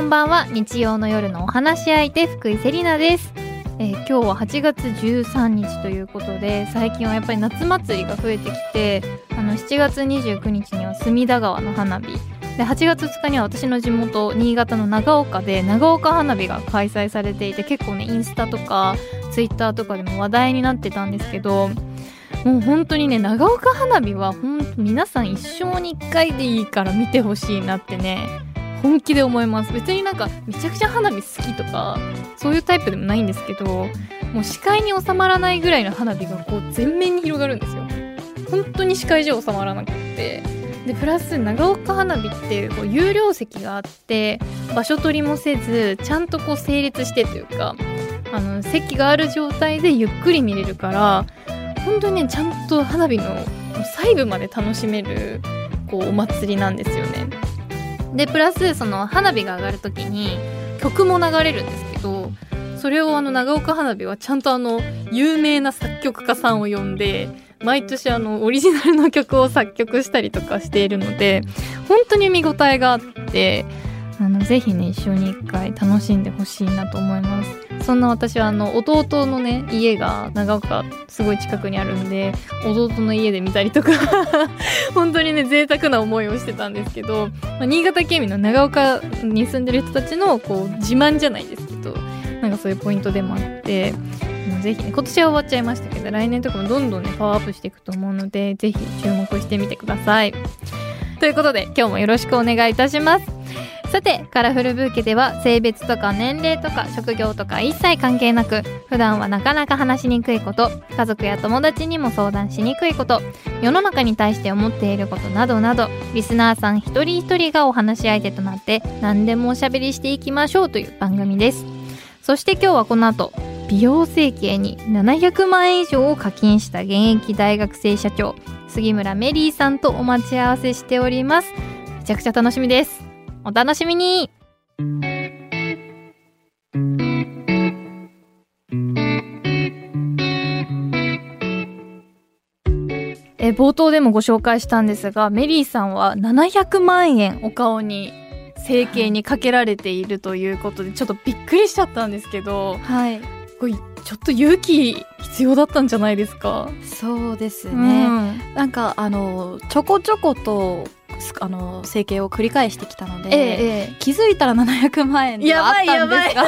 こんばんは。日曜の夜のお話し相手福井セリナです、えー今日は8月13日ということで最近はやっぱり夏祭りが増えてきてあの7月29日には隅田川の花火。で8月2日には私の地元新潟の長岡で長岡花火が開催されていて結構ねインスタとかツイッターとかでも話題になってたんですけどもう本当にね長岡花火は本当皆さん一生に一回でいいから見てほしいなってね。本気で思います。別になんかめちゃくちゃ花火好きとかそういうタイプでもないんですけどもう視界に収まらないぐらいの花火がこう全面に広がるんですよ。本当に視界じゃ収まらなくって。でプラス長岡花火ってこう有料席があって場所取りもせずちゃんとこう整列してというかあの席がある状態でゆっくり見れるから本当にねちゃんと花火の細部まで楽しめるこうお祭りなんですよね。でプラスその花火が上がる時に曲も流れるんですけどそれをあの長岡花火はちゃんとあの有名な作曲家さんを呼んで毎年あのオリジナルの曲を作曲したりとかしているので本当に見応えがあってあのぜひね一緒に一回楽しんでほしいなと思います。そんな私はあの弟のね家が長岡すごい近くにあるんで弟の家で見たりとか 本当にね贅沢な思いをしてたんですけど、まあ新潟県民の長岡に住んでる人たちのこう自慢じゃないですけどなんかそういうポイントでもあってもうぜひね今年は終わっちゃいましたけど来年とかもどんどんねパワーアップしていくと思うのでぜひ注目してみてください。ということで今日もよろしくお願いいたします。さてカラフルブーケでは性別とか年齢とか職業とか一切関係なく普段はなかなか話しにくいこと家族や友達にも相談しにくいこと世の中に対して思っていることなどなどリスナーさん一人一人がお話し相手となって何でもおしゃべりしていきましょうという番組です。そして今日はこの後美容整形に700万円以上を課金した現役大学生社長杉村メリーさんとお待ち合わせしております。めちゃくちゃ楽しみです。お楽しみに。え冒頭でもご紹介したんですがメリーさんは700万円お顔に整形にかけられているということでちょっとびっくりしちゃったんですけどはい。これちょっと勇気必要だったんじゃないですか？そうですね、ね、なんかあのちょこちょことすあの整形を繰り返してきたので、えええ気づいたら700万円ではあったんですが。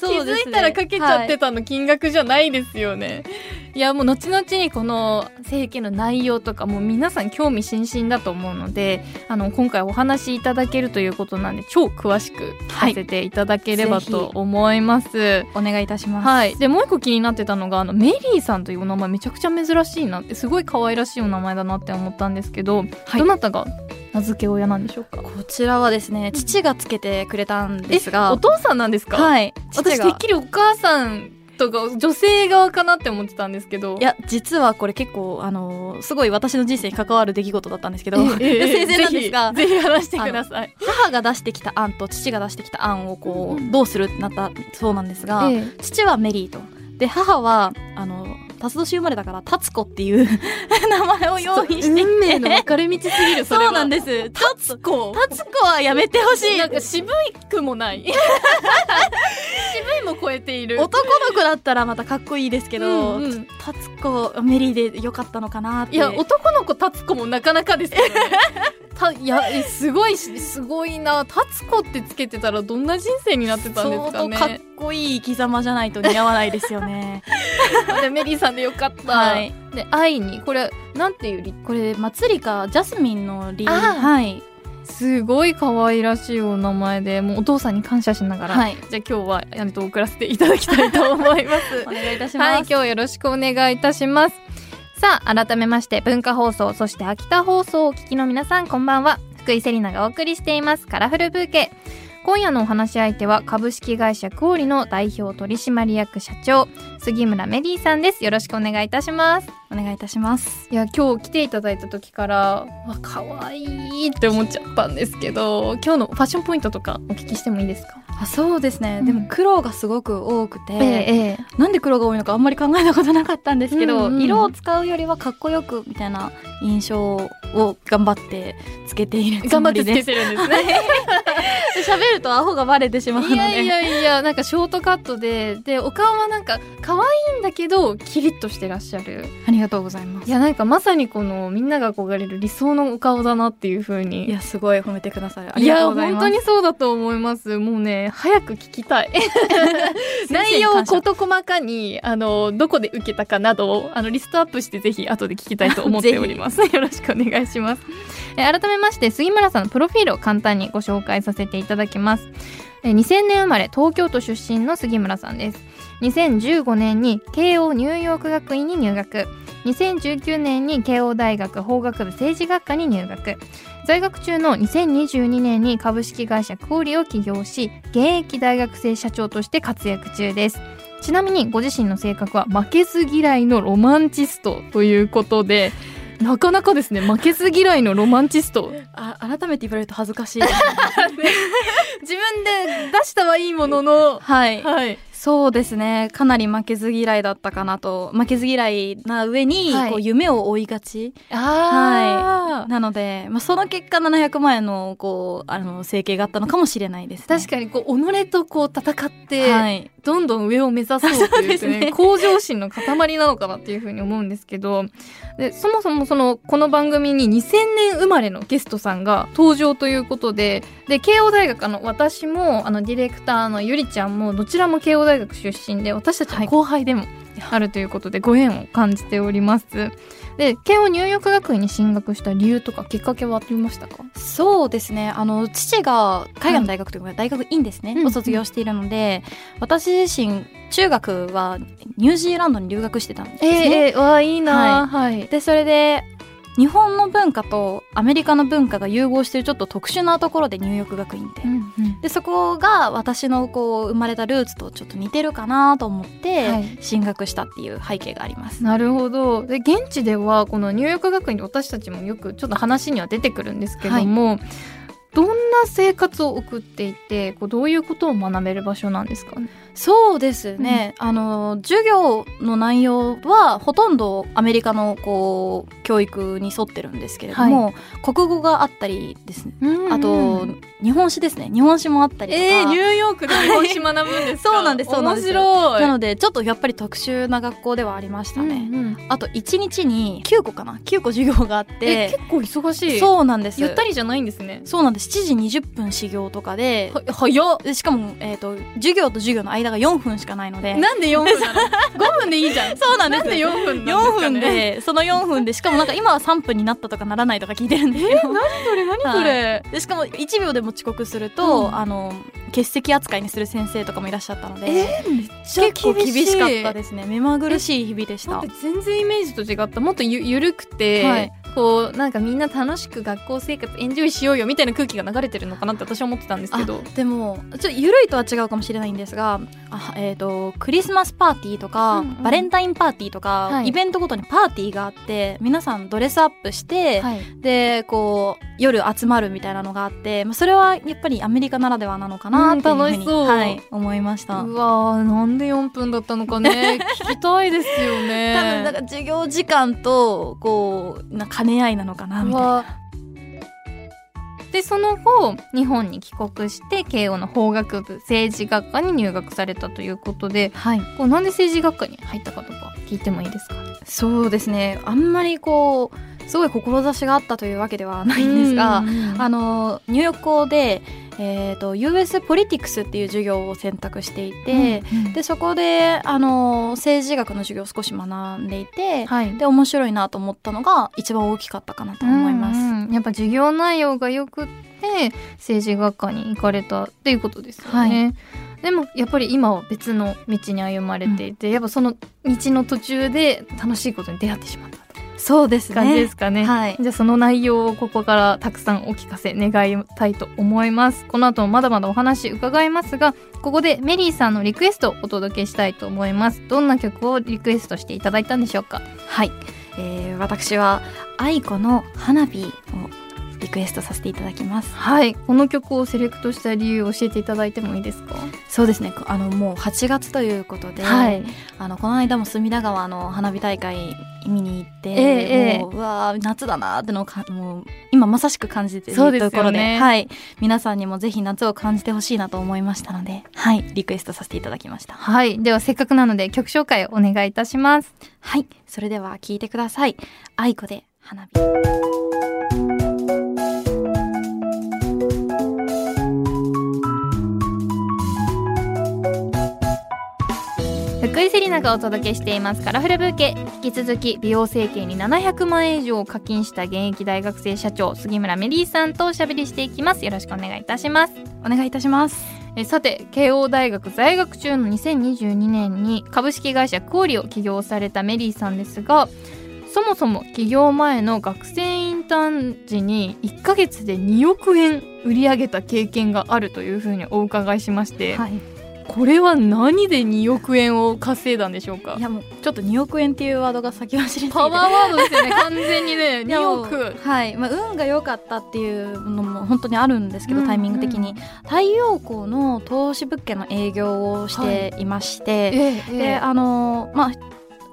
気づいたらかけちゃってたの金額じゃないですよね。い、やもう後々にこの整形の内容とかもう皆さん興味津々だと思うのであの今回お話しいただけるということなんで超詳しく聞かせていただければと思います。お願いいたします、はい、でもう一個気になってたのがあのメリーさんというお名前めちゃくちゃ珍しいなってすごい可愛らしいお名前だなって思ったんですけど、はい。どなたが名付け親なんでしょうか？こちらはですね父がつけてくれたんですが。お父さんなんですか、はい。私てっきりお母さんとか女性側かなって思ってたんですけど。いや実はこれ結構あのすごい私の人生に関わる出来事だったんですけど、ええ 生前なんですがぜひ話してください。母が出してきた案と父が出してきた案をこうどうするってなったそうなんですが、え父はメリーと。で母はあの辰年生まれだから達子っていう 名前を用意してき運命のて分かれ道すぎるそそうなんです。達子。達子はやめてほしい。なんか渋いくもない。渋いも超えている。男の子だったらまたかっこいいですけど、うんうん。達子メリーでよかったのかなって。いや男の子達子もなかなかですよね。たいやえすごいしすごいな。達子ってつけてたらどんな人生になってたんですかねこいい生き様じゃないと似合わないですよね。でメリーさんでよかった、はい。で愛にこれなんていうリこれまつりかジャスミンのリあー。はい。すごい可愛らしいお名前でもうお父さんに感謝しながら、はい。じゃあ今日はえっと送らせていただきたいと思います。お願いいたしはい、ます、今日よろしくお願いいたします。さあ、改めまして、文化放送、そして秋田放送をお聞きの皆さん、こんばんは。福井セリナがお送りしています、カラフルブーケ。今夜のお話し相手は、株式会社クオリの代表取締役社長、杉村メリーさんです。よろしくお願いいたします。お願いいたします。いや今日来ていただいた時からわ可愛いって思っちゃったんですけど今日のファッションポイントとかお聞きしてもいいですか？あそうですね、うん。でも黒がすごく多くて、ええなんで黒が多いのかあんまり考えたことなかったんですけど、うんうん色を使うよりはかっこよくみたいな印象を頑張ってつけているつ頑張もってつけてるんですね。喋るとアホがバレてしまうので。いやいやいやなんかショートカットででお顔はなんか可愛いんだけどキリッとしてらっしゃる。ありがとうございます。いやなんかまさにこのみんなが憧れる理想のお顔だなっていう風に。いやすごい褒めてくださいりがとやうございます。本当にそうだと思います。もうね早く聞きたい。内容を事細かにあのどこで受けたかなどをあのリストアップしてぜひ後で聞きたいと思っております。よろしくお願いします。え改めまして杉村さんのプロフィールを簡単にご紹介させていただきます。え2000年生まれ東京都出身の杉村さんです2015年に慶応ニューヨーク学院に入学2019年に慶応大学法学部政治学科に入学在学中の2022年に株式会社クオリを起業し現役大学生社長として活躍中です。ちなみにご自身の性格は負けず嫌いのロマンチストということでなかなかですね負けず嫌いのロマンチスト。あ改めて言われると恥ずかしいです 自分で出したはいいもののはい。はいそうですね。かなり負けず嫌いだったかなと。負けず嫌いな上に、はい。こう夢を追いがち。あー。なので、まあ、その結果700万円のこうあの整形があったのかもしれないです、ね、確かにこう己とこう戦って、はい、どんどん上を目指そうという ねですね。向上心の塊なのかなっていうふうに思うんですけどでそもそもそのこの番組に2000年生まれのゲストさんが登場ということでで慶応大学あの私もあのディレクターのゆりちゃんもどちらも慶応大学出身で私たちの後輩でもあるということでご縁を感じております。で慶応入浴学院に進学した理由とかきっかけはありましたか？そうですね。あの父が海外の大学というか、大学院ですね、うん。を卒業しているので私自身中学はニュージーランドに留学してたんですね、えー、わあいいなはい、でそれで日本の文化とアメリカの文化が融合しているちょっと特殊なところで入浴学院って、うんうん。でそこが私のこう生まれたルーツとちょっと似てるかなと思って、はい。進学したっていう背景があります。なるほど。で現地ではこの入浴学院で私たちもよくちょっと話には出てくるんですけども、どんな生活を送っていてこうどういうことを学べる場所なんですか？ねそうですね、あの授業の内容はほとんどアメリカのこう教育に沿ってるんですけれども、国語があったりですね。あと日本史ですね。日本史もあったりとか、えー、ニューヨークで日本史学ぶんですか？そうなんですそうなんです。面白い。なのでちょっとやっぱり特殊な学校ではありましたね、うんうん。あと1日に9個かな。9個授業があっえて結構忙しい。そうなんです。ゆったりじゃないんですね。そうなんです。7時20分始業とかで。は早っ。でしかも、えー、と授業と授業の間が4分しかないので。なんで4分なの？5分でいいじゃん。そうなんです。なんで4分なん4分でその4分でしかもなんか今は3分になったとかならないとか聞いてるんですけど、それ？何それ、でしかも1秒でも遅刻すると、うん。あの欠席扱いにする先生とかもいらっしゃったので、えー、めっちゃ結構厳しかったでですね。目まぐるしい日々でした。全然イメージと違った。もっとゆゆるくて、はいこうなんかみんな楽しく学校生活エンジョイしようよみたいな空気が流れてるのかなって私は思ってたんですけど。あでもちょっと緩いとは違うかもしれないんですがあ、えー、とクリスマスパーティーとか、うんうん。バレンタインパーティーとか、はい。イベントごとにパーティーがあって皆さんドレスアップして、はい。でこう夜集まるみたいなのがあって、まあ、それはやっぱりアメリカならではなのかなっていうふうに、はい、思いました。うわーなんで4分だったのかね。聞きたいですよね。多分なんか授業時間とこうな兼ね合いなのかなみたいな。でその後日本に帰国して慶応の法学部政治学科に入学されたということではい、こうなんで政治学科に入ったかとか聞いてもいいですか？そうですね。あんまりこうすごい志があったというわけではないんですが、あの入浴校で、えー、と US ポリティクスっていう授業を選択していて、でそこであの政治学の授業を少し学んでいて、はいで面白いなと思ったのが一番大きかったかなと思います。うんうんやっぱ授業内容がよくって政治学科に行かれたっていうことですよね。でもやっぱり今は別の道に歩まれていて、やっぱその道の途中で楽しいことに出会ってしまったと。そうですね感じですかね。はいじゃあその内容をここからたくさんお聞かせ願いたいと思います。この後もまだまだお話伺いますが、ここでメリーさんのリクエストをお届けしたいと思います。どんな曲をリクエストしていただいたんでしょうか？はい、えー、私は愛子の花火をリクエストさせていただきます。はい。この曲をセレクトした理由を教えていただいてもいいですか？そうですね。あのもう8月ということで、はい。あのこの間も隅田川の花火大会見に行って、ええええ。もううわー夏だなーってのをかもう今まさしく感じているところではい、皆さんにもぜひ夏を感じてほしいなと思いましたのではい。リクエストさせていただきました。はい。ではせっかくなので曲紹介をお願いいたします。はい。それでは聞いてください。愛子で花火福井セリナがお届けしています。カラフルブーケ引き続き美容整形に700万円以上課金した現役大学生社長杉村メリーさんとおしゃべりしていきます。よろしくお願いいたします。お願いいたします。えさて慶応大学在学中の2022年に株式会社クオリを起業されたメリーさんですがそもそも起業前の学生インターン時に1ヶ月で2億円売り上げた経験があるというふうにお伺いしまして、はいこれは何で2億円を稼いだんでしょうか？いやもうちょっと2億円っていうワードが先走りすぎて。パワーワードですよね。完全にね2いやもう億はい、まあ、運が良かったっていうのも本当にあるんですけど、うんタイミング的に。太陽光の投資物件の営業をしていまして、ええであのまあ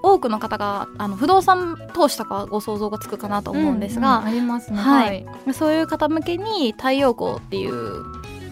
多くの方があの不動産投資とかはご想像がつくかなと思うんですが、ありますね。はい。そういう方向けに太陽光っていう、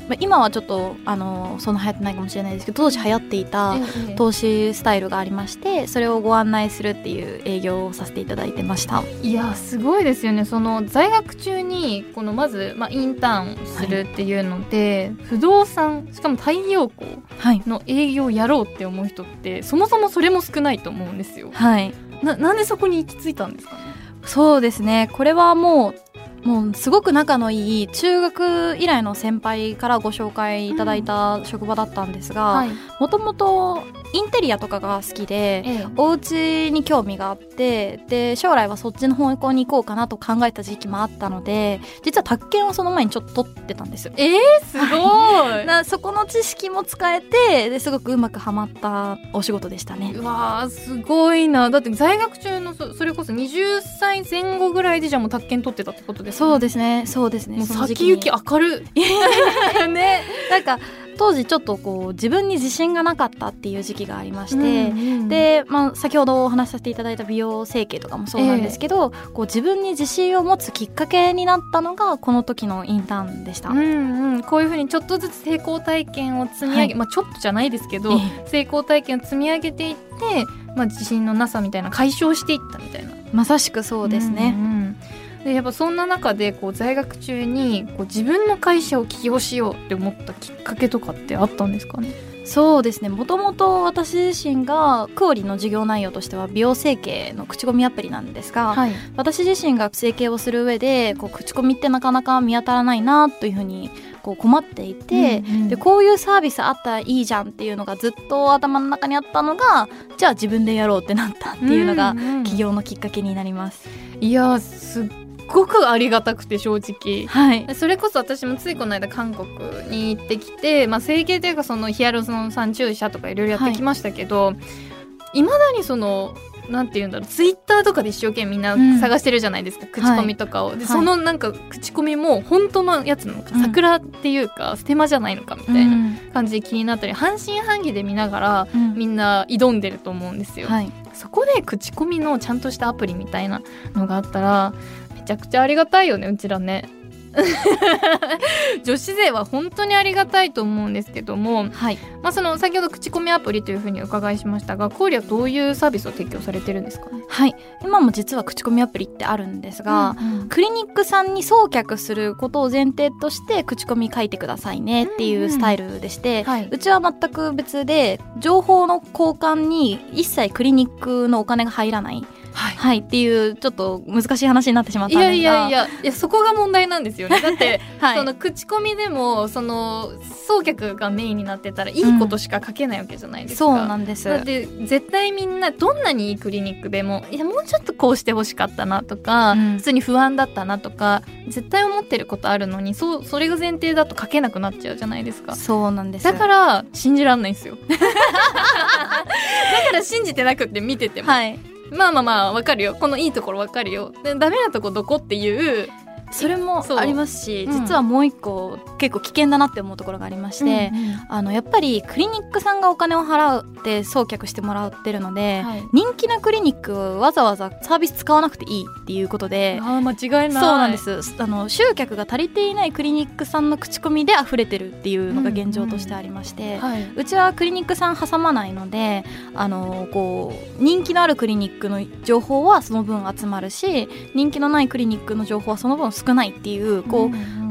まあ、今はちょっとあのそんな流行ってないかもしれないですけど当時流行っていたええ。投資スタイルがありましてそれをご案内するっていう営業をさせていただいてました。いやすごいですよね。その在学中にこのまず、まあ、インターンをするっていうので、不動産しかも太陽光はい。の営業をやろうって思う人ってそもそもそれも少ないと思うんですよ。はい。ななんでそこに行き着いたんですかね？そうですね。これはもうもうすごく仲のいい中学以来の先輩からご紹介いただいた職場だったんですがい、もともとインテリアとかが好きでええ。お家に興味があってで将来はそっちの方向に行こうかなと考えた時期もあったので実は宅建をその前にちょっと取ってたんですよ。えー、すごい。なそこの知識も使えてですごくうまくはまったお仕事でしたね。うわーすごいな。だって在学中のそそれこそ20歳前後ぐらいでじゃあもう宅建取ってたってことですそうでですねそうですね。もう先行き明るい。ね。なんか当時ちょっとこう自分に自信がなかったっていう時期がありまして、うんで、まあ、先ほどお話しさせていただいた美容整形とかもそうなんですけど、こう自分に自信を持つきっかけになったのがこの時のインターンでした。うんうん、こういうふうにちょっとずつ成功体験を積み上げ、はいまあちょっとじゃないですけど、え成功体験を積み上げていって、まあ、自信のなさみたいな解消していったみたいな。まさしくそうですね。んうんでやっぱそんな中でこう在学中にこう自分の会社を起業しようって思ったきっかけとかってあったんですかね？そうですね。もともと私自身がクオリの授業内容としては美容整形の口コミアプリなんですが、はい。私自身が整形をする上でこう口コミってなかなか見当たらないなというふうにこう困っていて、うんうん。でこういうサービスあったらいいじゃんっていうのがずっと頭の中にあったのがじゃあ自分でやろうってなったっていうのがんん。起業のきっかけになります。いやすっごくありがたくて正直。はい、それこそ私もついこの間韓国に行ってきて、まあ、整形というかそのヒアルロン酸注射とかいろいろやってきましたけど、い、まだにそのなんて言うんだろうツイッターとかで一生懸命みんなうん。探してるじゃないですか、口コミとかを、ではい。そのなんか口コミも本当のやつなのか、うん。桜っていうかステマじゃないのかみたいな感じで気になったり半信半疑で見ながらうん。みんな挑んでると思うんですよ。はい、そこで口コミのちゃんとしたアプリみたいなのがあったらめちゃくちゃありがたいよねうちらね。女子勢は本当にありがたいと思うんですけども、はい、まあ、その先ほど口コミアプリというふうにお伺いしましたがコーリはどういうサービスを提供されてるんですか？ねはい、今も実は口コミアプリってあるんですが、うんクリニックさんに送客することを前提として口コミ書いてくださいねっていうスタイルでして、はい。うちは全く別で情報の交換に一切クリニックのお金が入らないはい、はい、っていうちょっと難しい話になってしまったんですが。いやいやいやいやそこが問題なんですよね。だって、はい、その口コミでもその送客がメインになってたらいいことしか書けないわけじゃないですか、うん、そうなんです。だって絶対みんなどんなにいいクリニックでもいやもうちょっとこうしてほしかったなとか、うん、普通に不安だったなとか絶対思ってることあるのにそうそれが前提だと書けなくなっちゃうじゃないですか。そうなんです。だから信じらんないんですよ。だから信じてなくて見てても、はい、まあまあまあわかるよ。このいいところわかるよ。でダメなとこどこっていうそれもありますし、実はもう一個結構危険だなって思うところがありまして、うんうん、あのやっぱりクリニックさんがお金を払うって送客してもらってるので、はい、人気なクリニックわざわざサービス使わなくていいっていうことであ間違いない。そうなんです。あの集客が足りていないクリニックさんの口コミで溢れてるっていうのが現状としてありまして、うちはクリニックさん挟まないのであのこう人気のあるクリニックの情報はその分集まるし人気のないクリニックの情報はその分少ないっていうこう、うんうん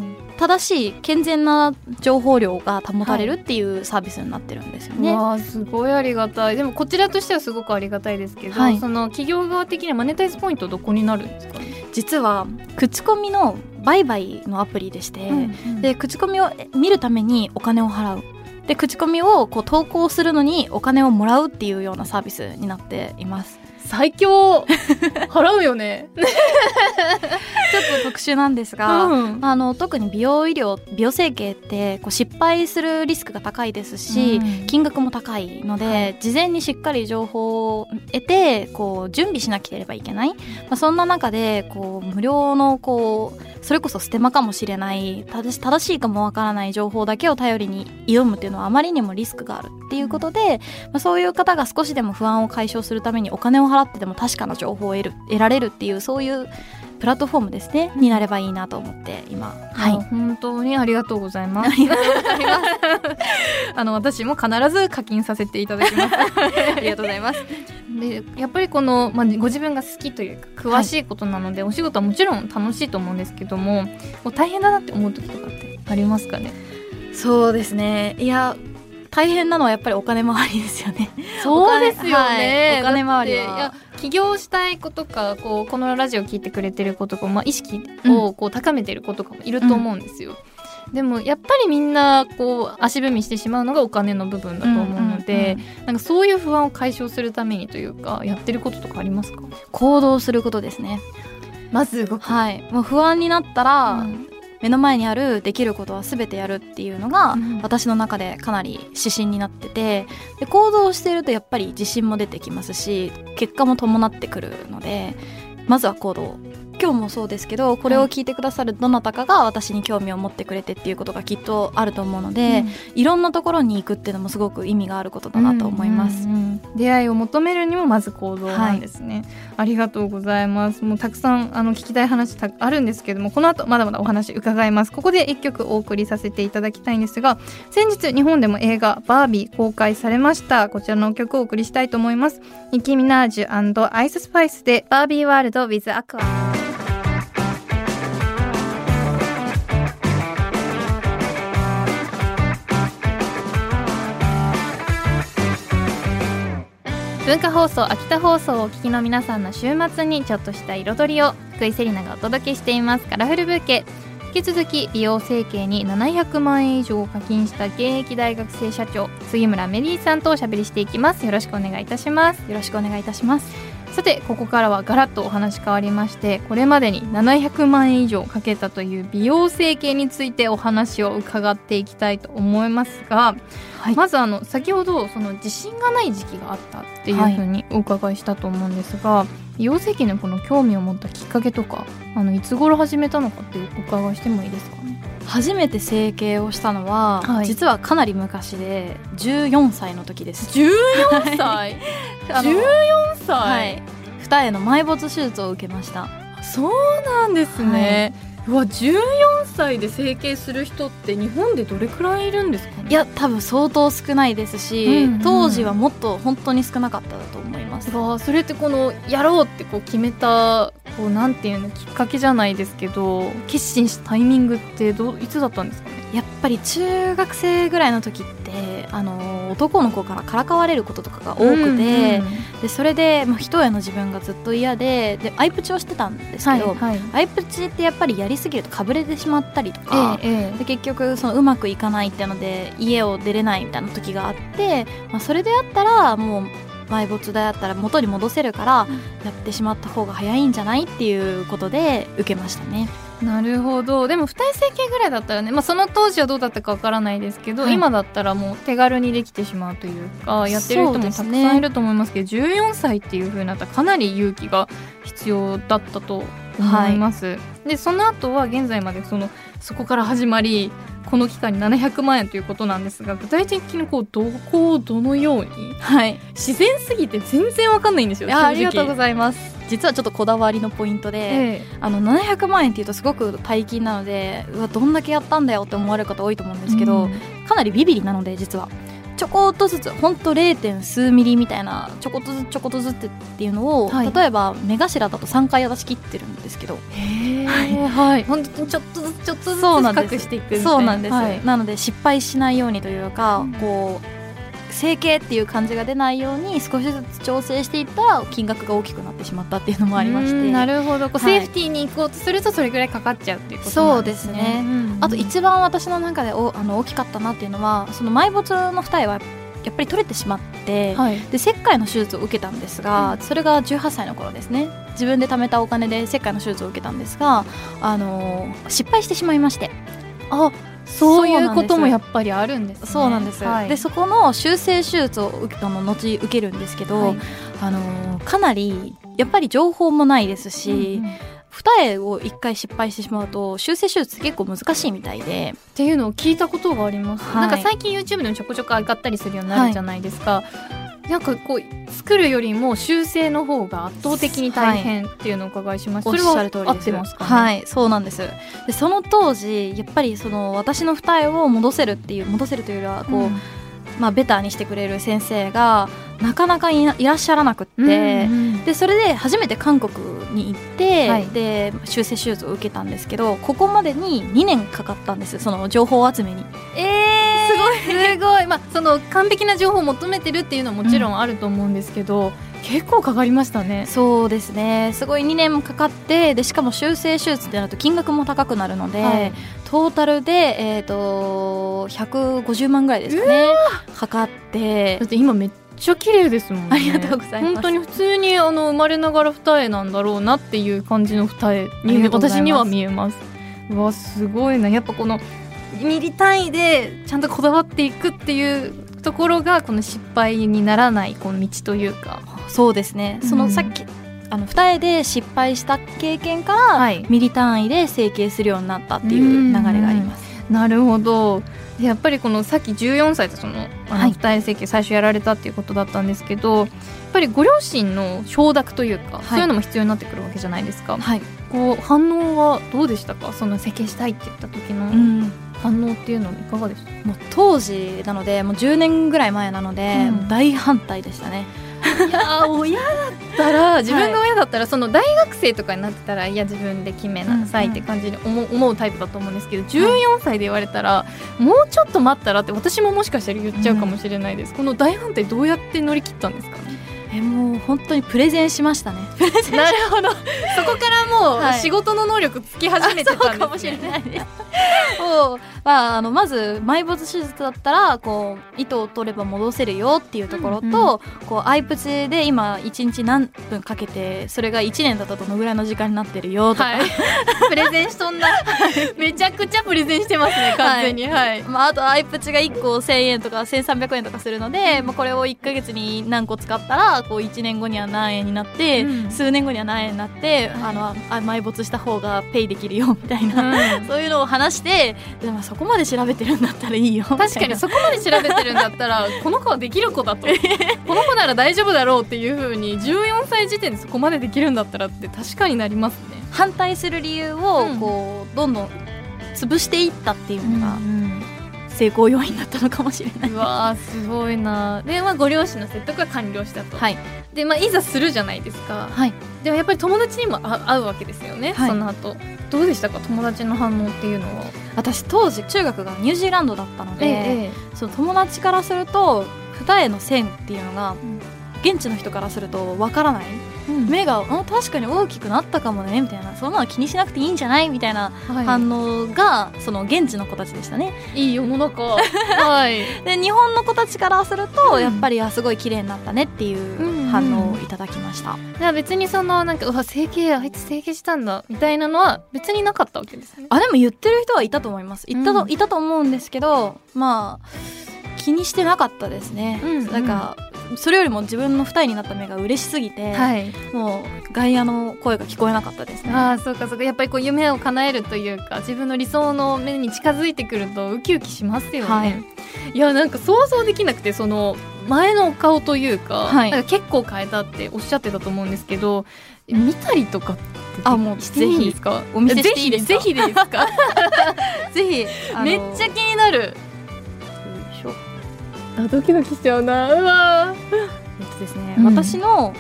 正しい健全な情報量が保たれるっていうサービスになってるんですよね。はい、すごいありがたい。でもこちらとしてはすごくありがたいですけど、はい、その企業側的にはマネタイズポイントどこになるんですか、ね、実は口コミの売買のアプリでして、うんうん、で口コミを見るためにお金を払う。で口コミをこう投稿するのにお金をもらうっていうようなサービスになっています。最強。払うよね。ちょっと特殊なんですが、うん、あの特に美容医療美容整形ってこう失敗するリスクが高いですし、うん、金額も高いので、はい、事前にしっかり情報を得てこう準備しなければいけない、まあ、そんな中でこう無料のこうそれこそステマかもしれない正しいかもわからない情報だけを頼りに挑むっていうのはあまりにもリスクがあるっていうことで、まあ、そういう方が少しでも不安を解消するためにお金を払ってでも確かな情報を得る得られるっていうそういうプラットフォームですねになればいいなと思って今はい本当にありがとうございます。あの私も必ず課金させていただきます。ありがとうございます。でやっぱりこの、まあ、ご自分が好きというか詳しいことなので、はい、お仕事はもちろん楽しいと思うんですけども大変だなって思う時とかってありますかね？そうですね。いや大変なのはやっぱりお金回りですよね。そうですよね。お金回りは。いや起業したい子とかこうこのラジオ聞いてくれてる子とか、まあ、意識をこう高めてる子とかもいると思うんですよ。うん、でもやっぱりみんなこう足踏みしてしまうのがお金の部分だと思うので、なんかそういう不安を解消するためにというかやってることとかありますか？行動することですねまず動くはいもう不安になったら、うん、目の前にあるできることは全てやるっていうのが、私の中でかなり指針になっててで行動しているとやっぱり自信も出てきますし結果も伴ってくるのでまずは行動今日もそうですけどこれを聞いてくださるどなたかが私に興味を持ってくれてっていうことがきっとあると思うので、うん、いろんなところに行くっていうのもすごく意味があることだなと思います、うんうんうん、出会いを求めるにもまず行動なんですね、はい、ありがとうございます。もうたくさんあの聞きたい話あるんですけどもこの後まだまだお話伺います。ここで一曲お送りさせていただきたいんですが先日日本でも映画バービー公開されました。こちらの曲をお送りしたいと思います。ニキ・ミナージュアイススパイスでバービーワールド with アクア文化放送秋田放送をお聞きの皆さんの週末にちょっとした彩りを福井セリナがお届けしています。カラフルブーケ。引き続き美容整形に700万円以上課金した現役大学生社長杉村メリーさんとおしゃべりしていきます。よろしくお願いいたします。よろしくお願いいたします。さてここからはガラッとお話変わりましてこれまでに700万円以上かけたという美容整形についてお話を伺っていきたいと思いますが、はい、まずあの先ほどその自信がない時期があったっていうふうにお伺いしたと思うんですが、はい、美容整形にこの興味を持ったきっかけとかあのいつ頃始めたのかってお伺いしてもいいですかね？初めて整形をしたのは、はい、実はかなり昔で14歳の時です。14歳？14歳、はい、二重の埋没手術を受けました。そうなんですね、はい、うわ14歳で整形する人って日本でどれくらいいるんですか、ね、いや多分相当少ないですし、うんうん、当時はもっと本当に少なかったと思います。わそれってこのやろうってこう決めたこうなんていうのきっかけじゃないですけど決心したタイミングってどいつだったんですかね？ぱり中学生ぐらいの時ってあの男の子からからかわれることとかが多くて、でそれで、まあ、一重の自分がずっと嫌ででアイプチをしてたんですけど、はいはい、アイプチってやっぱりやりすぎるとかぶれてしまったりとか、ええ、で結局そのうまくいかないっていうので家を出れないみたいな時があって、まあ、それであったらもう埋没だったら元に戻せるからやってしまった方が早いんじゃないっていうことで受けましたね。なるほど。でも二重整形ぐらいだったらね、まあ、その当時はどうだったかわからないですけど、はい、今だったらもう手軽にできてしまうというかやってる人もたくさんいると思いますけどす、ね、14歳っていうふうになったらかなり勇気が必要だったと思います。はい、でその後は現在までそのそこから始まりこの期間に700万円ということなんですが具体的にこうどこをどのように、はい、自然すぎて全然わかんないんですよありがとうございます実はちょっとこだわりのポイントで、ええ、あの700万円っていうとすごく大金なのでうわどんだけやったんだよって思われる方多いと思うんですけど、うん、かなりビビりなので実は。ちょこっとずつほんと 0. 数ミリみたいなちょこっとずつちょこっとずつっていうのを、はい、例えば目頭だと3回私切ってるんですけど。へえ はい、本当にちょっとずつちょっとずつ深くしていくそうなんです、はい、なので失敗しないようにというか、うん、こう整形っていう感じが出ないように少しずつ調整していったら金額が大きくなってしまったっていうのもありまして。なるほど。こう、セーフティーに行こうとするとそれぐらいかかっちゃうっていうことですね。そうですね、うんうん、あと一番私の中でおあの大きかったなっていうのはその埋没の二重はやっぱり取れてしまって、はい、で切開の手術を受けたんですが、うん、それが18歳の頃ですね。自分で貯めたお金で切開の手術を受けたんですが、あの失敗してしまいまして。あそういうこともやっぱりあるんです、ね、そうなんです、はい、でそこの修正手術を受けたの後受けるんですけど、はい、あのかなりやっぱり情報もないですし、うんうん。二重を一回失敗してしまうと修正手術結構難しいみたいで。っていうのを聞いたことがあります、はい、なんか最近 YouTube でもちょこちょこ上がったりするようになるじゃないですか、はいなんかこう作るよりも修正の方が圧倒的に大変っていうのをお伺いしました、はい、それは合ってますか、ね、はいそうなんです。でその当時やっぱりその私の二重を戻せるっていう戻せるというよりはこう、うん、まあ、ベターにしてくれる先生がなかなかいらっしゃらなくって、うんうん、でそれで初めて韓国に行って、はい、で修正手術を受けたんですけどここまでに2年かかったんですその情報集めに。えーすごい。すごい。まあその完璧な情報を求めてるっていうのはもちろんあると思うんですけど、うん、結構かかりましたね。そうですね。すごい2年もかかってでしかも修正手術ってなると金額も高くなるので、はい、トータルで、えーと、150万ぐらいですかね。かかって。だって今めっちゃ綺麗ですもんね。ありがとうございます。本当に普通にあの生まれながら二重なんだろうなっていう感じの二重に私には見えます。うわすごいな。やっぱこのミリ単位でちゃんとこだわっていくっていうところがこの失敗にならないこの道というか。そうですね、そのさっきあの二重で失敗した経験から、はい、ミリ単位で整形するようになったっていう流れがあります。なるほど。やっぱりこのさっき14歳でそのあの二重整形最初やられたっていうことだったんですけど、やっぱりご両親の承諾というか、はい、そういうのも必要になってくるわけじゃないですか。はい、こう反応はどうでしたか？その整形したいって言った時の。うん反応っていうのはいかがですかもう当時なのでもう10年ぐらい前なので、うん、大反対でしたね。いや親だったら自分が親だったら、その大学生とかになってたらいや自分で決めなさいって感じに思う,、思うタイプだと思うんですけど14歳で言われたら、もうちょっと待ったらって私ももしかしたら言っちゃうかもしれないです、この大反対どうやって乗り切ったんですか？ねえもう本当にプレゼンしましたね。なるほど。そこからもう仕事の能力つき始めてたんね、かもしれない。で すもう、まあ、あのまず埋没手術だったらこう糸を取れば戻せるよっていうところと、うんうん、こうアイプチで今1日何分かけてそれが1年だったらどのぐらいの時間になってるよとか、はい、プレゼンしとんな。めちゃくちゃプレゼンしてますね完全に。はい、はい、まあ、あとアイプチが1個1000円とか1300円とかするので、まあ、これを1か月に何個使ったらこう1年後には何円になって、うん、数年後には何円になって、あの埋没した方がペイできるよみたいな、うん、そういうのを話してでもそこまで調べてるんだったらいいよ。確かにそこまで調べてるんだったら この子はできる子だと。この子なら大丈夫だろうっていうふうに14歳時点でそこまでできるんだったらって確かになりますね。反対する理由をこう、どんどん潰していったっていうのが、うん成功要因だったのかもしれない。うわすごいな。で、まあ、ご両親の説得は完了したと。はい。で、まあ、いざするじゃないですか。はい。でもやっぱり友達にもあ会うわけですよね、はいその後どうでしたか友達の反応っていうのは私当時中学がニュージーランドだったので、えその友達からすると二重の線っていうのがん現地の人からするとわからない目がうん確かに大きくなったかもねみたいな。そんなの気にしなくていいんじゃない？みたいなはい。反応がその現地の子たちでしたね。いい世の中。はい。で日本の子たちからすると、うん。やっぱりあすごい綺麗になったねっていう反応をいただきました、じゃあ別にそのなんかうわ整形あいつ整形したんだみたいなのは別になかったわけですね。あでも言ってる人はいたと思います。いたと、うん。いたと思うんですけどまあ気にしてなかったですね、うん。なんかそれよりも自分の二重になった目が嬉しすぎて、はい。もう外野の声が聞こえなかったですね。ああそうかそうか。やっぱりこう夢を叶えるというか自分の理想の目に近づいてくるとウキウキしますよね、はい。い、やなんか想像できなくてその前のお顔というか,、はい。なんか結構変えたっておっしゃってたと思うんですけど見たりとかあもうしていいんですか？お見せしていいですか？ぜひぜひですか？ぜひめっちゃ気になるあドキドキしちゃうな。うわえっとですね、うん。私の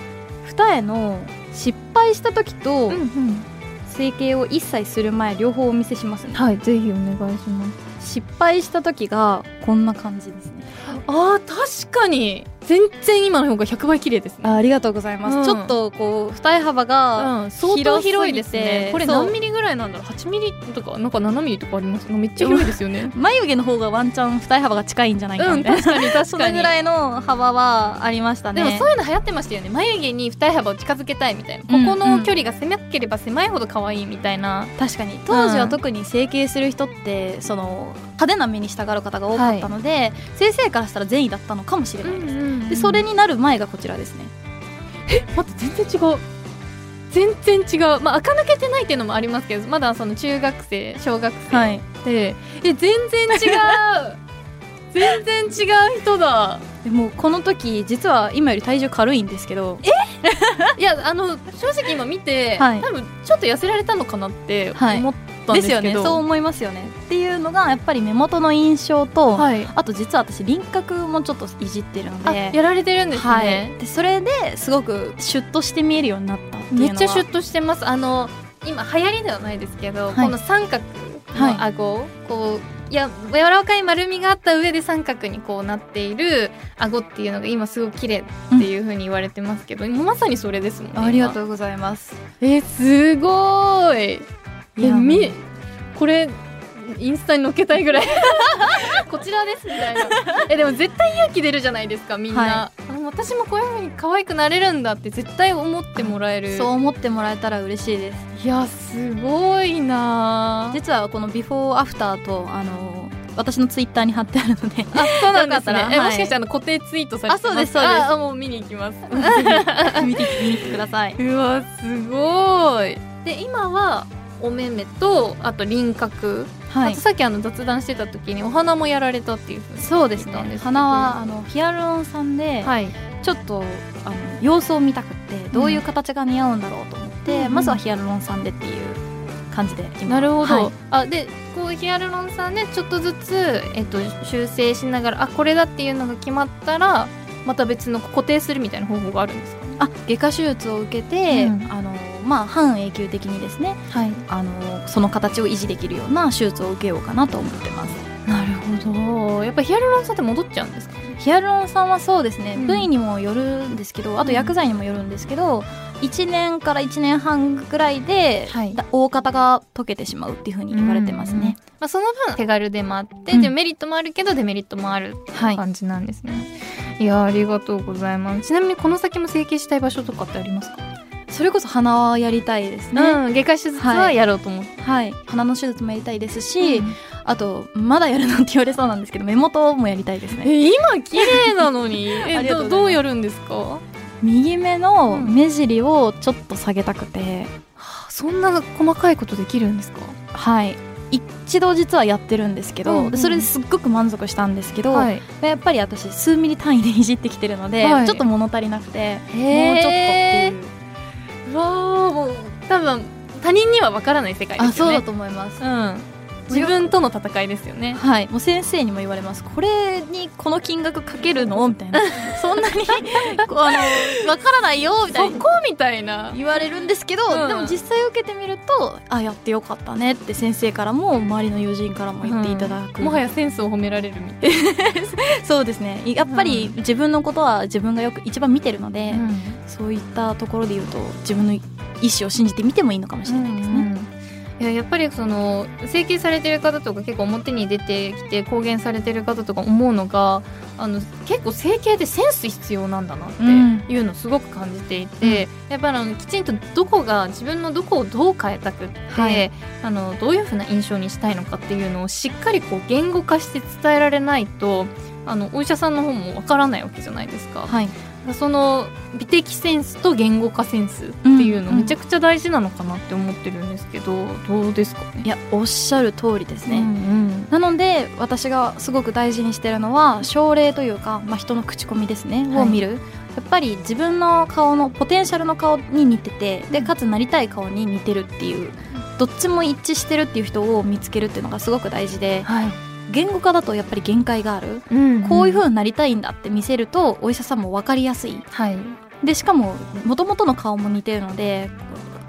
二重の失敗した時とうんうん。整形を一切する前両方お見せしますね。はいぜひお願いします。失敗した時がこんな感じですね。あー確かに全然今の方が100倍綺麗ですね。あありがとうございます、うん。ちょっとこう二重幅が、うん、相当広いですね。これ何ミリぐらいなんだろう？8ミリとかなんか7ミリとかあります。めっちゃ広いですよね。眉毛の方がワンチャン二重幅が近いんじゃないかうんみたいな、確かに確かに。そのぐらいの幅はありましたね。でもそういうの流行ってましたよね。眉毛に二重幅を近づけたいみたいな、うんここの距離が狭ければ狭いほど可愛いみたいな。確かに。当時は特に整形する人ってその派手な目にしたがる方が多かったので、先生からしたら善意だったのかもしれないです、でそれになる前がこちらですね。待って全然違う。全然違う。まあ垢抜けてないっていうのもありますけどまだその中学生小学生い。で、え全然違う全然違う人だ。でもこの時実は今より体重軽いんですけど。いやあの正直今見て、はい。多分ちょっと痩せられたのかなってはい。思ったんでですすけど、よね。そう思いますよね。っていうのがやっぱり目元の印象と、はい。あと実は私輪郭もちょっといじってるのあでやられてるんですね、はい、でそれですごくシュッとして見えるようになったっていうのは。めっちゃシュッとしてます。あの今流行りではないですけど、はい。この三角の顎、こういや柔らかい丸みがあった上で三角にこうなっている顎っていうのが今すごく綺麗っていう風に言われてますけど、もうまさにそれですもんねうありがとうございます。えすごい。みこれインスタに載っけたいぐらい。こちらですみたいな。えでも絶対勇気出るじゃないですかみんな、はあ私もこういう風に可愛くなれるんだって絶対思ってもらえる。そう思ってもらえたら嬉しいです。いやすごいな。実はこのビフォーアフターとあの私のツイッターに貼ってあるので。あそうなんですね。はい。えもしかしてあの固定ツイートされてあそうですそうです。ああもう見に行きます。見 て見に来てください。うわすごい。で今はお目目とあと輪郭、はい。あとさっきあの雑談してた時にお花もやられたっていうふうにそうですね。花はあのヒアルロン酸ではい。ちょっとあの様子を見たくってどういう形が似合うんだろうと思って、うん。まずはヒアルロン酸でっていう感じで。今なるほど、はい。あでこうヒアルロン酸でちょっとずつ、えっと、修正しながらあこれだっていうのが決まったらまた別の固定するみたいな方法があるんですかね。あ外科手術を受けて、うん。あのまあ、半永久的にですねはい。あのその形を維持できるような手術を受けようかなと思ってます。なるほど。やっぱヒアルロン酸って戻っちゃうんですか？ヒアルロン酸はそうですね、うん。部位にもよるんですけどあと薬剤にもよるんですけど、1年から1年半ぐらいで、はい。だ大方が溶けてしまうっていうふうに言われてますね、まあ、その分手軽でもあって、うん。でメリットもあるけどデメリットもある感じなんですね、い、やありがとうございます。ちなみにこの先も整形したい場所とかってありますか、それこそ鼻はやりたいですね、うん外科手術はやろうと思って、はい。鼻の手術もやりたいですし、あとまだやるのって言われそうなんですけど目元もやりたいですね。え今綺麗なのに。あえどどうやるんですか？右目の目尻をちょっと下げたくて、そんな細かいことできるんですか？はい。一度実はやってるんですけど、うんうんそれですっごく満足したんですけど、はい。やっぱり私数ミリ単位でいじってきてるので、はい。ちょっと物足りなくて、もうちょっとってへいううわー。もう多分他人には分からない世界ですよね。あそうだと思います。うん自分との戦いですよね。はい。もう先生にも言われます。これにこの金額かけるの？みたいな。そんなにこうあのわからないよ？みたいな。そこみたいな。言われるんですけど、うん。でも実際受けてみるとあやってよかったねって先生からも周りの友人からも言っていただく、うん。もはやセンスを褒められるみたい そうですね。やっぱり自分のことは自分がよく一番見てるので、な、そういったところで言うと自分の意思を信じてみてもいいのかもしれないですね。うんいややっぱりその整形されてる方とか結構表に出てきて公言されてる方とか思うのがあの結構整形でセンス必要なんだなっていうのをすごく感じていて、やっぱりあのきちんとどこが自分のどこをどう変えたくって、はい。あのどういうふうな印象にしたいのかっていうのをしっかりこう言語化して伝えられないとあのお医者さんの方もわからないわけじゃないですか。はい、その美的センスと言語化センスっていうのうんめちゃくちゃ大事なのかなって思ってるんですけど、どうですかね？いやおっしゃる通りですね。うんうん。なので私がすごく大事にしてるのは症例というか、まあ、人の口コミですね、はい。を見る。やっぱり自分の顔のポテンシャルの顔に似ててでかつなりたい顔に似てるっていうどっちも一致してるっていう人を見つけるっていうのがすごく大事ではい言語化だとやっぱり限界がある。うんこういう風になりたいんだって見せるとお医者さんも分かりやすい。はい。でしかも元々の顔も似てるので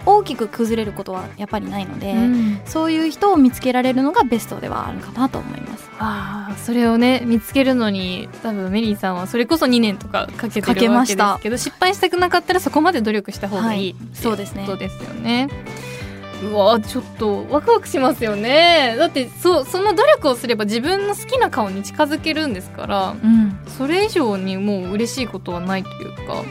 大きく崩れることはやっぱりないので、うん。そういう人を見つけられるのがベストではあるかなと思います。ああそれをね見つけるのに多分メリーさんはそれこそ2年とかかけてるわけでましたすけど失敗したくなかったらそこまで努力した方がいい、はいそうですね。ことですよね。うわちょっとワクワクしますよね。だってそうその努力をすれば自分の好きな顔に近づけるんですからうん、それ以上にもう嬉しいことはないというか。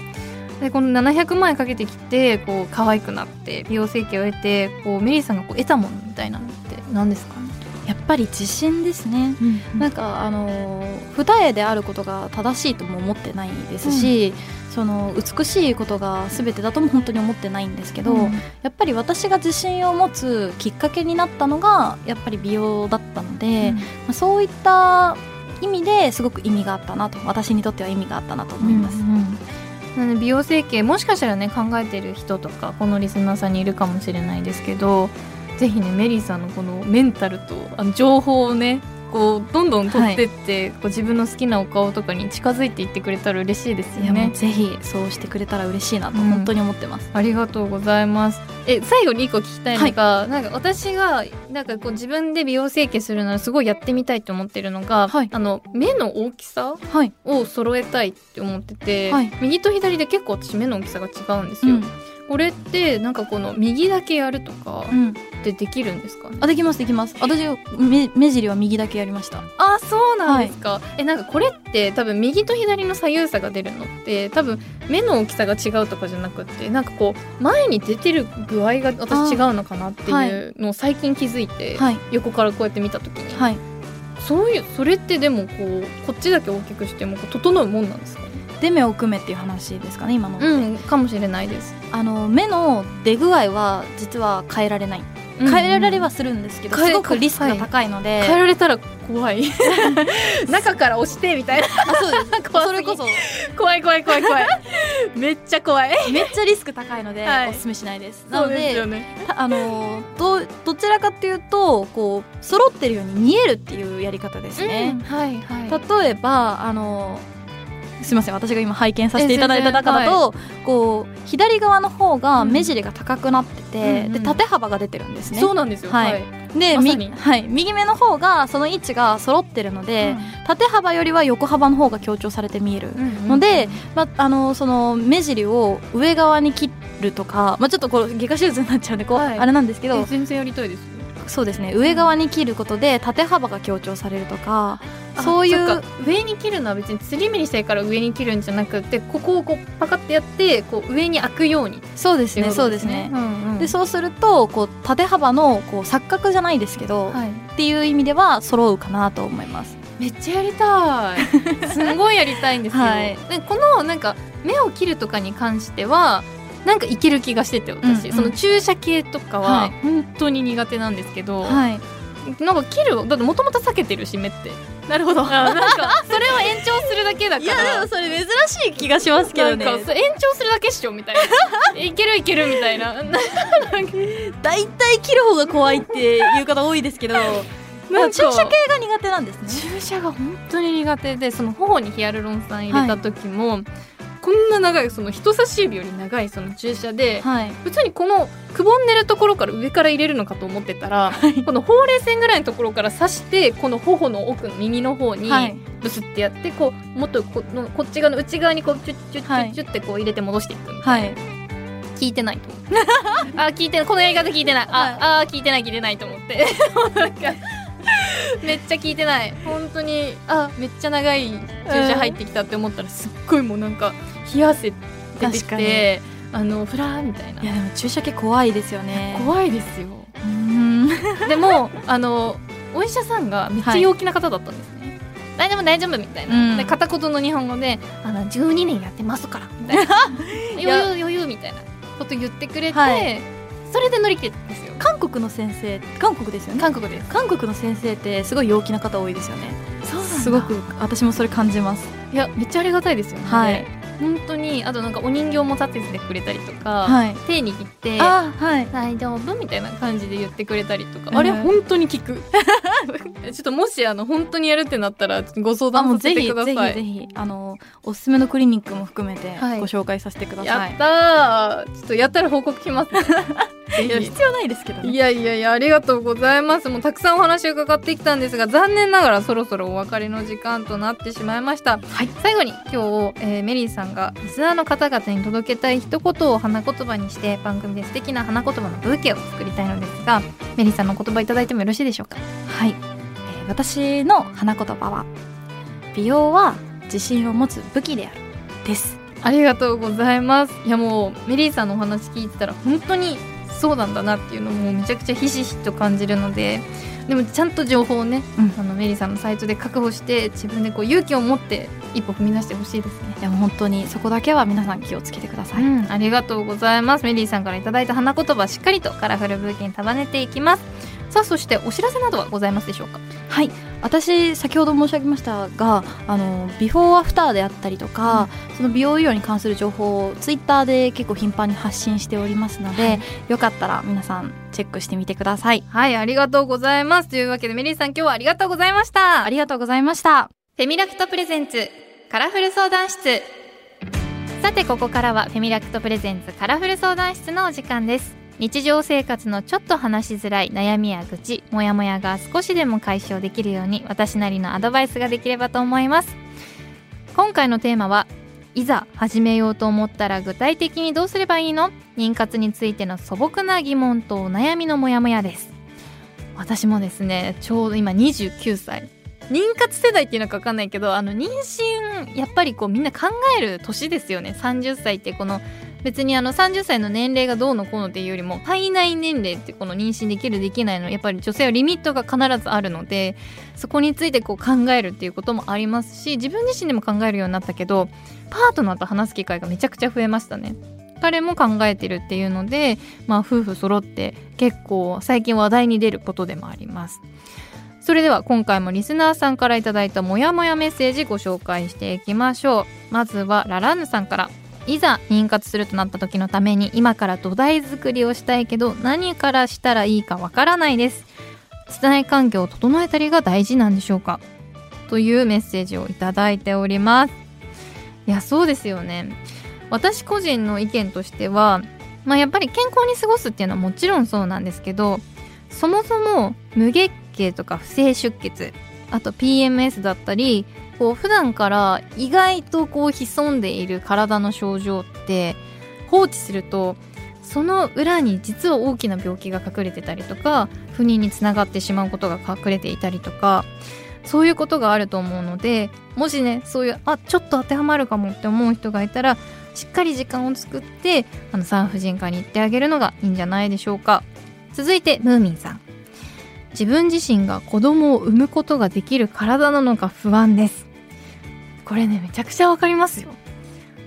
でこの700万円かけてきてこう可愛くなって美容整形を得てこうメリーさんがこう得たものみたいなのって何ですか？ね、やっぱり自信ですね。なんかあのー二重であることが正しいとも思ってないですし、その美しいことが全てだとも本当に思ってないんですけど、うん。やっぱり私が自信を持つきっかけになったのがやっぱり美容だったので、まあ、そういった意味ですごく意味があったなと私にとっては意味があったなと思います。うんうんなので美容整形もしかしたらね考えてる人とかこのリスナーさんにいるかもしれないですけどぜひねメリーさんのこのメンタルとあの情報をねこうどんどん取ってって、こう自分の好きなお顔とかに近づいていってくれたら嬉しいですよね。ぜひそうしてくれたら嬉しいなとうん本当に思ってます。ありがとうございます。え最後に一個聞きたいのが、なんか私がなんかこう自分で美容整形するならすごいやってみたいと思ってるのが、はいあの目の大きさはい、を揃えたいって思ってて、はい右と左で結構私目の大きさが違うんですよ。うんこれってなんかこの右だけやるとかうん、ってできるんですか？ね、あできますできます。私目目尻は右だけやりました。あそうなんですか、えなんかこれって多分右と左の左右差が出るのって多分目の大きさが違うとかじゃなくってなんかこう前に出てる具合が私違うのかなっていうのを最近気づいて、はい。横からこうやって見た時に、はい。そういうそれってでもこうこっちだけ大きくしてもこう整うもんなんですか？ねで目を組めっていう話ですかね今の。うんかもしれないです。あの目の出具合は実は変えられない。変えられはするんですけど、変えすごくリスクが高いので。変えられたら怖い。中から押してみたいな。あそうです。怖それこそ。怖い怖い怖い怖い。めっちゃ怖い。めっちゃリスク高いので、はい。おすすめしないです。なのでね。たあのどどちらかっていうとこう揃ってるように見えるっていうやり方ですね。はいはい。例えばあのすみません私が今拝見させていただいた中だと、こう左側の方が目尻が高くなってて、うんうん。で縦幅が出てるんですね。そうなんですよ。はい。で、まはい、右目の方がその位置が揃ってるので、縦幅よりは横幅の方が強調されて見える。ので、まあ、のその目尻を上側に切るとか、まあ、ちょっとこう外科手術になっちゃうんでこう、はい。あれなんですけど全然やりたいです。そうですね。上側に切ることで縦幅が強調されるとかそういう上に切るのは別につり目にしたいから上に切るんじゃなくてここをこうパカってやってこう上に開くようにそうですねっていことそうですね。うんうん。でそうするとこう縦幅のこう錯覚じゃないですけど、はい。っていう意味では揃うかなと思います。めっちゃやりたい。すんごいやりたいんですよ、はい。でこのなんか目を切るとかに関してはなんかいける気がしてて私、うんうんその注射系とかははい。本当に苦手なんですけど、はい、なんか切るだってもともと避けてるし目ってなるほど。なんかそれを延長するだけだから。それ珍しい気がしますなんかそれ延長するだけっしょみたいな。いけるいけるみたいな。大体切る方が怖いっていう方多いですけど 注射系が苦手なんですね。注射が本当に苦手でその頬にヒアルロン酸入れた時も、はいこんな長いその人差し指より長いその注射で、はい、普通にこのくぼんでるところから上から入れるのかと思ってたら、はい、このほうれい線ぐらいのところから刺してこの頬の奥の耳の方にブスってやって、こうもっとこのこっち側の内側にこうチュッチュッチュッチュッってこう入れて戻していくみたいな。聞いてないと思ってあ聞いてこのやり方聞いてない。あ、あ聞いてない聞いてないと思って めっちゃ聞いてない。本当にあ。めっちゃ長い注射入ってきたって思ったらすっごいもうなんか冷や汗出てきてあのフラーみたいな。いやでも注射系怖いですよね。怖いですよ。でもあのお医者さんがめっちゃ陽気な方だったんですね、はい、大丈夫大丈夫みたいな、うん、で片言の日本語で「あの12年やってますから」みたいな「余裕余裕」みたいなこと言ってくれて、はい、それで乗り切れたんですよ韓国の先生韓国ですよね？韓国です。韓国の先生ってすごい陽気な方多いですよね。そうすごく私もそれ感じます。いやめっちゃありがたいですよね。はい本当にあとなんかお人形も立ててくれたりとか、はい、手握って「はい、大丈夫?」みたいな感じで言ってくれたりとか、あれ本当に聞く。ちょっともしあの本当にやるってなったらご相談させてください。ぜひぜひあのおすすめのクリニックも含めてご紹介させてください、はい、やったちょっとやったら報告します、いや必要ないですけど、ね、いやいやいやありがとうございます。もうたくさんお話を伺ってきたんですが残念ながらそろそろお別れの時間となってしまいました、はい、最後に今日、えー、メリーさんがリスナーの方々に届けたい一言を花言葉にして番組で素敵な花言葉のブーケを作りたいのですがメリーさんの言葉いただいてもよろしいでしょうか？はい、えー、私の花言葉は美容は自信を持つ武器であるです。ありがとうございます。いやもうメリーさんのお話聞いてたら本当にそうなんだなっていうのもめちゃくちゃひしひしと感じるのででもちゃんと情報をね、うん、あのメリーさんのサイトで確保して自分でこう勇気を持って一歩踏み出してほしいですね。いや本当にそこだけは皆さん気をつけてください、うん、ありがとうございます。メリーさんからいただいた花言葉しっかりとカラフルブーケに束ねていきますさあそしてお知らせなどはございますでしょうか？はい。私先ほど申し上げましたがあのビフォーアフターであったりとか、うん、その美容医療に関する情報をツイッターで結構頻繁に発信しておりますので、はい、よかったら皆さんチェックしてみてください。はいありがとうございます。というわけで愛莉さん今日はありがとうございました。ありがとうございました。フェミラクト presents カラフル相談室。さてここからはフェミラクト presents カラフル相談室のお時間です日常生活のちょっと話しづらい悩みや愚痴モヤモヤが少しでも解消できるように私なりのアドバイスができればと思います。今回のテーマはいざ始めようと思ったら具体的にどうすればいいの？妊活についての素朴な疑問とお悩みのモヤモヤです。私もですねちょうど今29歳。妊活世代っていうのか分かんないけどあの妊娠やっぱりこうみんな考える年ですよね。30歳ってこの別にあの30歳の年齢がどうのこうのっていうよりも体内年齢ってこの妊娠できるできないのやっぱり女性はリミットが必ずあるのでそこについてこう考えるっていうこともありますし自分自身でも考えるようになったけどパートナーと話す機会がめちゃくちゃ増えましたね。彼も考えてるっていうので、まあ、夫婦揃って結構最近話題に出ることでもあります。それでは今回もリスナーさんから頂いたモヤモヤメッセージご紹介していきましょうまずはラランヌさんからいざ妊活するとなった時のために今から土台作りをしたいけど何からしたらいいかわからないです。室内環境を整えたりが大事なんでしょうか。というメッセージをいただいております。いやそうですよね。私個人の意見としてはまあやっぱり健康に過ごすっていうのはもちろんそうなんですけどそもそも無月経とか不正出血あと PMS だったりこう普段から意外とこう潜んでいる体の症状って放置するとその裏に実は大きな病気が隠れてたりとか不妊につながってしまうことが隠れていたりとかそういうことがあると思うのでもしねそういうあちょっと当てはまるかもって思う人がいたらしっかり時間を作ってあの産婦人科に行ってあげるのがいいんじゃないでしょうか。続いてムーミンさん。自分自身が子供を産むことができる体なのか不安です。これねめちゃくちゃわかりますよ。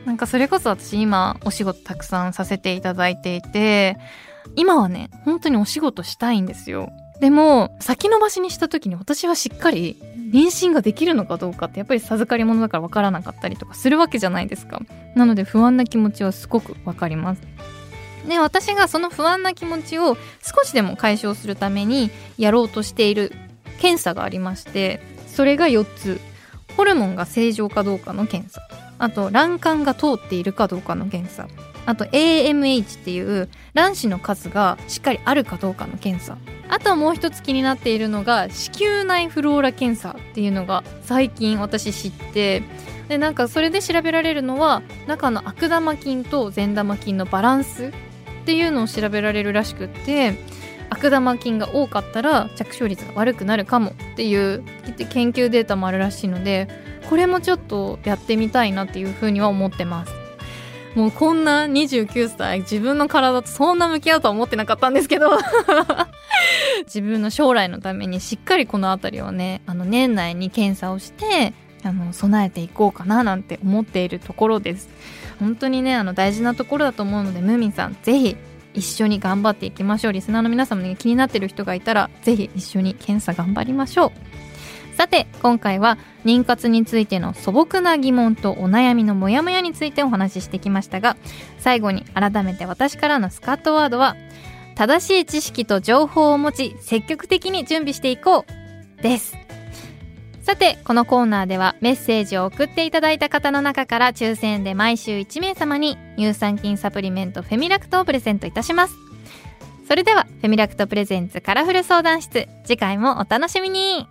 なんかそれこそ私今お仕事たくさんさせていただいていて今はね本当にお仕事したいんですよ。でも先延ばしにした時に私はしっかり妊娠ができるのかどうかってやっぱり授かり物だから分からなかったりとかするわけじゃないですか。なので不安な気持ちはすごくわかります。で私がその不安な気持ちを少しでも解消するためにやろうとしている検査がありましてそれが4つ。ホルモンが正常かどうかの検査。あと卵管が通っているかどうかの検査。あと AMH っていう卵子の数がしっかりあるかどうかの検査。あとはもう一つ気になっているのが子宮内フローラ検査っていうのが最近私知って。でなんかそれで調べられるのは中の悪玉菌と善玉菌のバランスっていうのを調べられるらしくって。悪玉菌が多かったら着床率が悪くなるかもっていう研究データもあるらしいのでこれもちょっとやってみたいなっていうふうには思ってます。もうこんな29歳自分の体とそんな向き合うとは思ってなかったんですけど。自分の将来のためにしっかりこの辺りをねあの年内に検査をしてあの備えていこうかななんて思っているところです。本当にねあの大事なところだと思うのでムーミンさんぜひ一緒に頑張っていきましょう。リスナーの皆様に気になってる人がいたらぜひ一緒に検査頑張りましょう。さて今回は妊活についての素朴な疑問とお悩みのモヤモヤについてお話ししてきましたが最後に改めて私からのスカットワードは正しい知識と情報を持ち積極的に準備していこうです。さてこのコーナーではメッセージを送っていただいた方の中から抽選で毎週1名様に乳酸菌サプリメントフェミラクトをプレゼントいたします。それではフェミラクトプレゼンツカラフル相談室。次回もお楽しみに。